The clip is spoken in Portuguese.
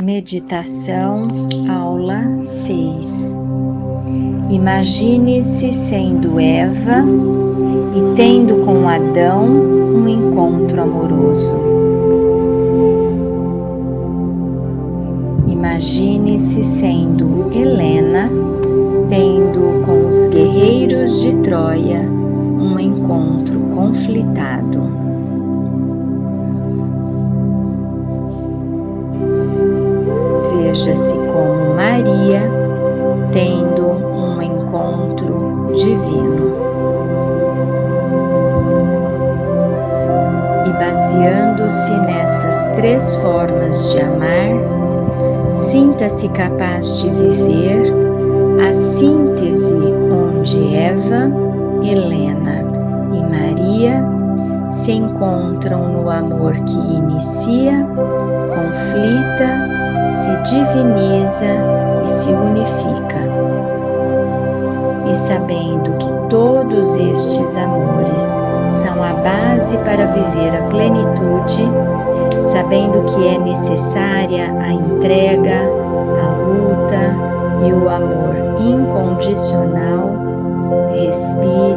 Meditação, aula 6. Imagine-se sendo Eva e tendo com Adão um encontro amoroso. Imagine-se sendo Helena tendo com os guerreiros de Troia um encontro conflitado. Veja-se como Maria tendo um encontro divino. E baseando-se nessas três formas de amar, sinta-se capaz de viver a síntese onde Eva, Helena e Maria se encontram no amor que inicia, diviniza e se unifica. E sabendo que todos estes amores são a base para viver a plenitude, sabendo que é necessária a entrega, a luta e o amor incondicional, respire